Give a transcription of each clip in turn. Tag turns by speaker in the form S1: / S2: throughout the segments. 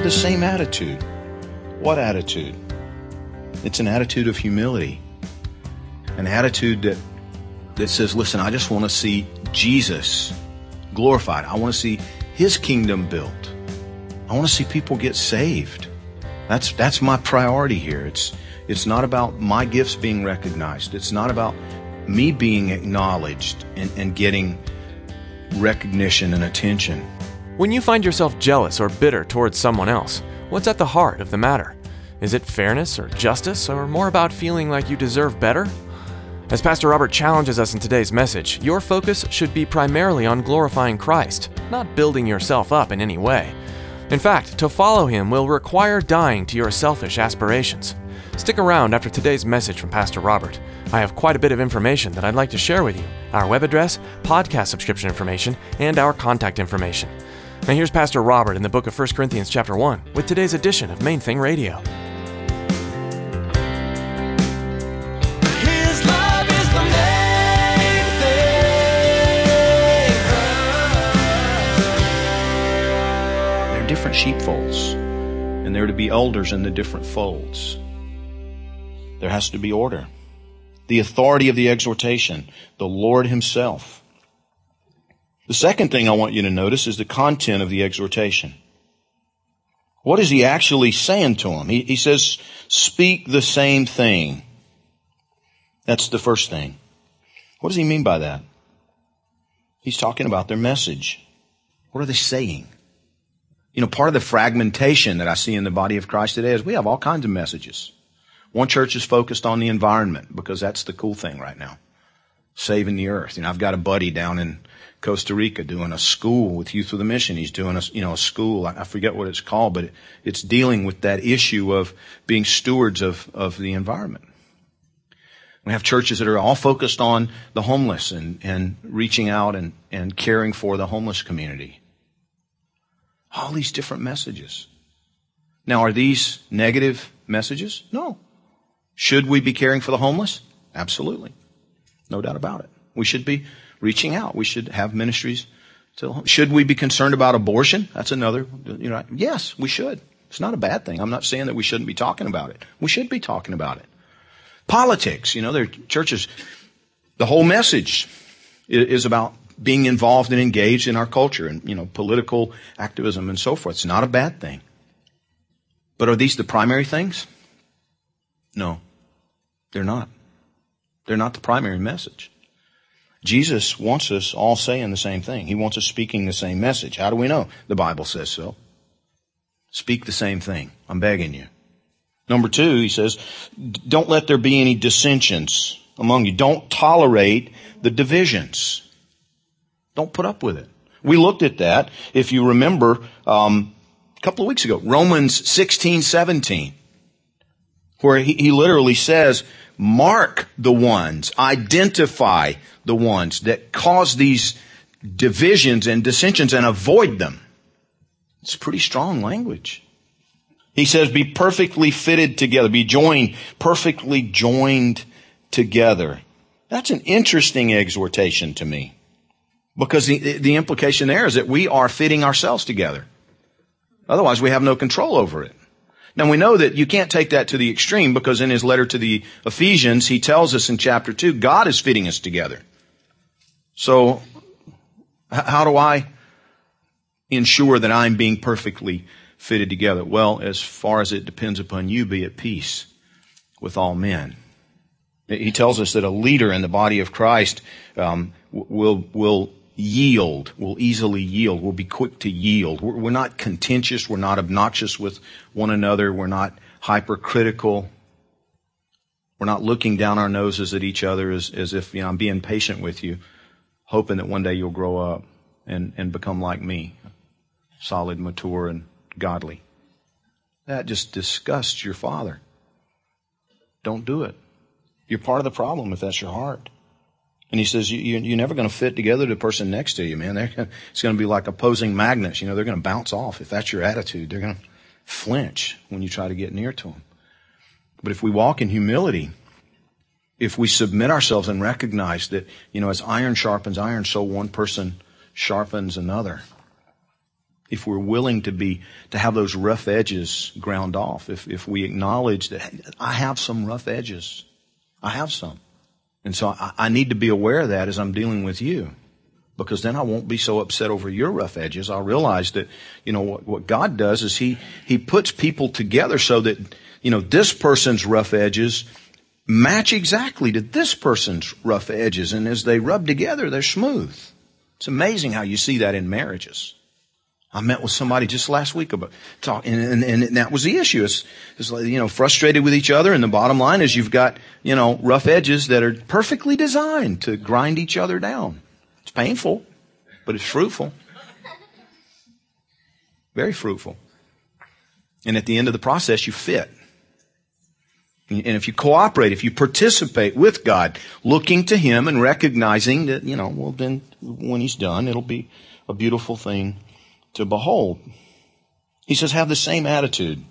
S1: Have the same attitude. What attitude? It's an attitude of humility. An attitude that that says, listen, I just want to see Jesus glorified. I want to see his kingdom built. I want to see people get saved. That's that's my priority here. It's it's not about my gifts being recognized. It's not about me being acknowledged and, and getting recognition and attention.
S2: When you find yourself jealous or bitter towards someone else, what's at the heart of the matter? Is it fairness or justice, or more about feeling like you deserve better? As Pastor Robert challenges us in today's message, your focus should be primarily on glorifying Christ, not building yourself up in any way. In fact, to follow him will require dying to your selfish aspirations. Stick around after today's message from Pastor Robert. I have quite a bit of information that I'd like to share with you our web address, podcast subscription information, and our contact information. Now here's Pastor Robert in the book of 1 Corinthians chapter 1 with today's edition of Main Thing Radio.
S3: His love is the main thing.
S1: They're different sheepfolds, and there are to be elders in the different folds. There has to be order. The authority of the exhortation, the Lord Himself. The second thing I want you to notice is the content of the exhortation. What is He actually saying to them? He, he says, speak the same thing. That's the first thing. What does He mean by that? He's talking about their message. What are they saying? You know, part of the fragmentation that I see in the body of Christ today is we have all kinds of messages. One church is focused on the environment because that's the cool thing right now. Saving the earth. You know, I've got a buddy down in Costa Rica doing a school with Youth with the Mission. He's doing a, you know, a school. I forget what it's called, but it, it's dealing with that issue of being stewards of, of the environment. We have churches that are all focused on the homeless and, and reaching out and, and caring for the homeless community. All these different messages. Now, are these negative messages? No. Should we be caring for the homeless? Absolutely. No doubt about it. We should be reaching out. We should have ministries to. Should we be concerned about abortion? That's another, you know, yes, we should. It's not a bad thing. I'm not saying that we shouldn't be talking about it. We should be talking about it. Politics, you know, there are churches, the whole message is about being involved and engaged in our culture and, you know, political activism and so forth. It's not a bad thing. But are these the primary things? No, they're not. They're not the primary message. Jesus wants us all saying the same thing. He wants us speaking the same message. How do we know? The Bible says so. Speak the same thing. I'm begging you. Number two, he says, don't let there be any dissensions among you. Don't tolerate the divisions. Don't put up with it. We looked at that, if you remember, um, a couple of weeks ago, Romans 16, 17, where he, he literally says, mark the ones, identify the ones that cause these divisions and dissensions and avoid them. It's pretty strong language. He says, be perfectly fitted together, be joined, perfectly joined together. That's an interesting exhortation to me. Because the, the implication there is that we are fitting ourselves together. Otherwise, we have no control over it. Now we know that you can't take that to the extreme because in his letter to the Ephesians, he tells us in chapter 2, God is fitting us together. So, how do I ensure that I'm being perfectly fitted together? Well, as far as it depends upon you, be at peace with all men. He tells us that a leader in the body of Christ um, will will yield. We'll easily yield. We'll be quick to yield. We're, we're not contentious. We're not obnoxious with one another. We're not hypercritical. We're not looking down our noses at each other as, as if, you know, I'm being patient with you, hoping that one day you'll grow up and, and become like me, solid, mature, and godly. That just disgusts your father. Don't do it. You're part of the problem if that's your heart. And he says, you, are never going to fit together to the person next to you, man. They're, it's going to be like opposing magnets. You know, they're going to bounce off. If that's your attitude, they're going to flinch when you try to get near to them. But if we walk in humility, if we submit ourselves and recognize that, you know, as iron sharpens iron, so one person sharpens another. If we're willing to be, to have those rough edges ground off, if, if we acknowledge that hey, I have some rough edges, I have some. And so I, I need to be aware of that as I'm dealing with you because then I won't be so upset over your rough edges. I'll realize that, you know, what, what God does is He, He puts people together so that, you know, this person's rough edges match exactly to this person's rough edges. And as they rub together, they're smooth. It's amazing how you see that in marriages. I met with somebody just last week about talk, and, and, and that was the issue. It's, it's like, you know, frustrated with each other, and the bottom line is you've got, you know, rough edges that are perfectly designed to grind each other down. It's painful, but it's fruitful. Very fruitful. And at the end of the process, you fit. And if you cooperate, if you participate with God, looking to Him and recognizing that, you know, well then when He's done, it'll be a beautiful thing to behold. He says, have the same attitude.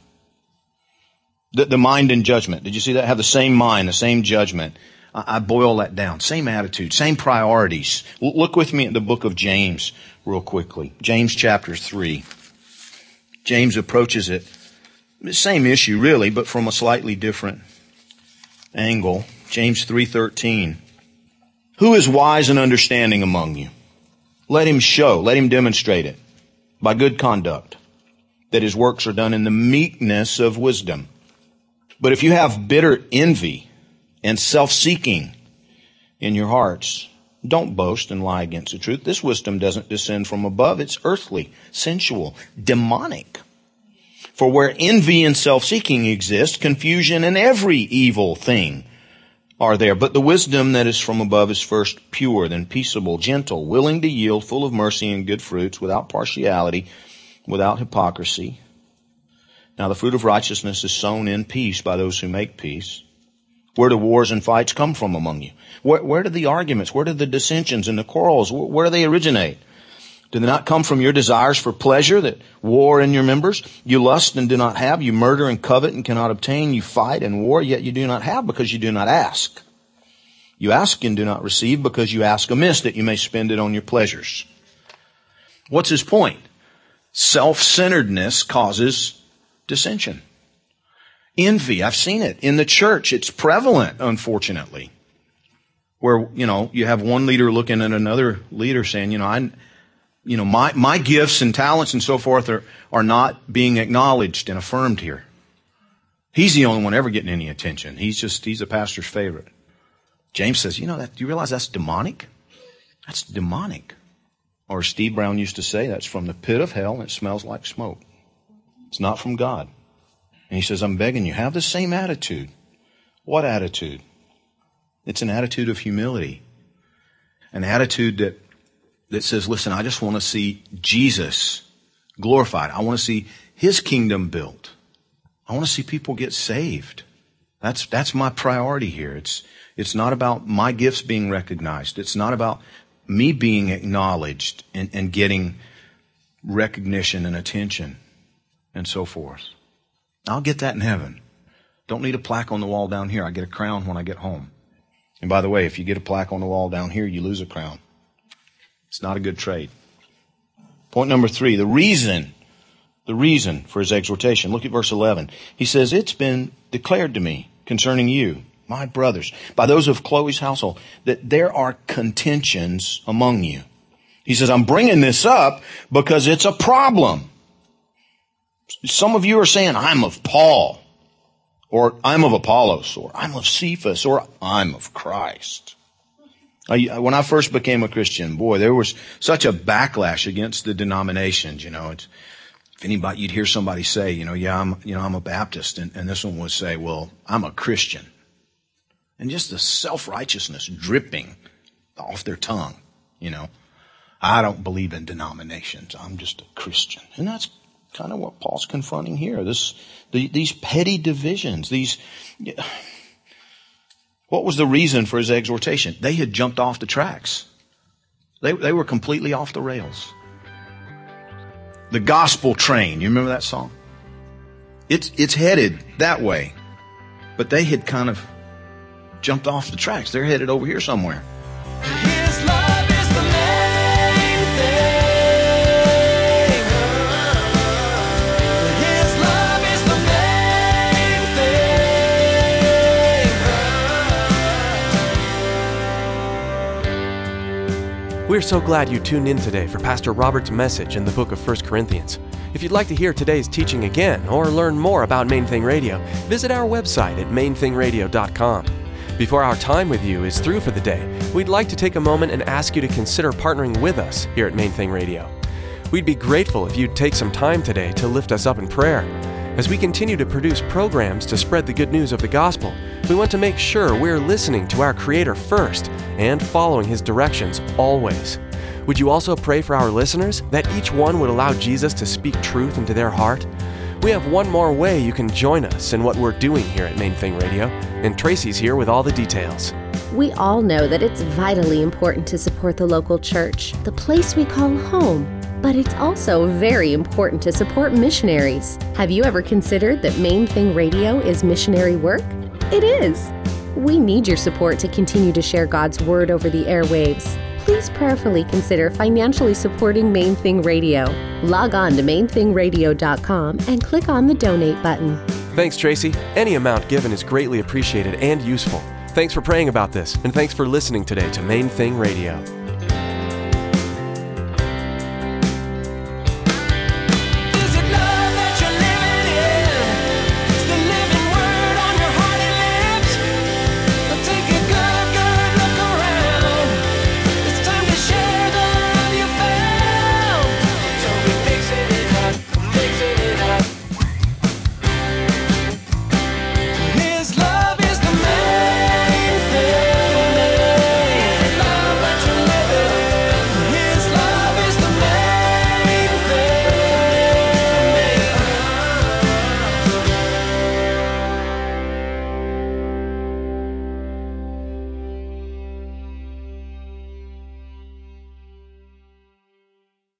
S1: The, the mind and judgment. Did you see that? Have the same mind, the same judgment. I, I boil that down. Same attitude, same priorities. L- look with me at the book of James real quickly. James chapter 3. James approaches it same issue really, but from a slightly different angle. James 3:13. Who is wise and understanding among you? Let him show, let him demonstrate it by good conduct that his works are done in the meekness of wisdom. But if you have bitter envy and self-seeking in your hearts, don't boast and lie against the truth. This wisdom doesn't descend from above. It's earthly, sensual, demonic. For where envy and self-seeking exist, confusion and every evil thing are there. But the wisdom that is from above is first pure, then peaceable, gentle, willing to yield, full of mercy and good fruits, without partiality, without hypocrisy. Now the fruit of righteousness is sown in peace by those who make peace. Where do wars and fights come from among you? Where, where do the arguments, where do the dissensions and the quarrels, where, where do they originate? Do they not come from your desires for pleasure that war in your members? You lust and do not have. You murder and covet and cannot obtain. You fight and war, yet you do not have because you do not ask. You ask and do not receive because you ask amiss that you may spend it on your pleasures. What's his point? Self-centeredness causes dissension. Envy, I've seen it in the church. It's prevalent, unfortunately. Where, you know, you have one leader looking at another leader saying, you know, I, you know, my, my gifts and talents and so forth are, are not being acknowledged and affirmed here. He's the only one ever getting any attention. He's just, he's a pastor's favorite. James says, you know that, do you realize that's demonic? That's demonic. Or Steve Brown used to say, that's from the pit of hell and it smells like smoke. It's not from God. And he says, I'm begging you, have the same attitude. What attitude? It's an attitude of humility. An attitude that that says, listen, I just want to see Jesus glorified. I want to see His kingdom built. I want to see people get saved. That's, that's my priority here. It's, it's not about my gifts being recognized. It's not about me being acknowledged and, and getting recognition and attention and so forth. I'll get that in heaven. Don't need a plaque on the wall down here. I get a crown when I get home. And by the way, if you get a plaque on the wall down here, you lose a crown. It's not a good trade. Point number three, the reason, the reason for his exhortation. Look at verse 11. He says, it's been declared to me concerning you, my brothers, by those of Chloe's household, that there are contentions among you. He says, I'm bringing this up because it's a problem. Some of you are saying, I'm of Paul, or I'm of Apollos, or I'm of Cephas, or I'm of Christ. When I first became a Christian, boy, there was such a backlash against the denominations. You know, it's, if anybody, you'd hear somebody say, you know, yeah, I'm, you know, I'm a Baptist, and, and this one would say, well, I'm a Christian, and just the self righteousness dripping off their tongue. You know, I don't believe in denominations. I'm just a Christian, and that's kind of what Paul's confronting here. This, the, these petty divisions, these. What was the reason for his exhortation? They had jumped off the tracks. They, they were completely off the rails. The gospel train, you remember that song? It's, it's headed that way. But they had kind of jumped off the tracks. They're headed over here somewhere.
S2: We're so glad you tuned in today for Pastor Robert's message in the book of 1 Corinthians. If you'd like to hear today's teaching again or learn more about Main Thing Radio, visit our website at mainthingradio.com. Before our time with you is through for the day, we'd like to take a moment and ask you to consider partnering with us here at Main Thing Radio. We'd be grateful if you'd take some time today to lift us up in prayer. As we continue to produce programs to spread the good news of the gospel, we want to make sure we're listening to our Creator first and following His directions always. Would you also pray for our listeners that each one would allow Jesus to speak truth into their heart? We have one more way you can join us in what we're doing here at Main Thing Radio, and Tracy's here with all the details.
S4: We all know that it's vitally important to support the local church, the place we call home. But it's also very important to support missionaries. Have you ever considered that Main Thing Radio is missionary work? It is. We need your support to continue to share God's Word over the airwaves. Please prayerfully consider financially supporting Main Thing Radio. Log on to mainthingradio.com and click on the donate button.
S2: Thanks, Tracy. Any amount given is greatly appreciated and useful. Thanks for praying about this, and thanks for listening today to Main Thing Radio.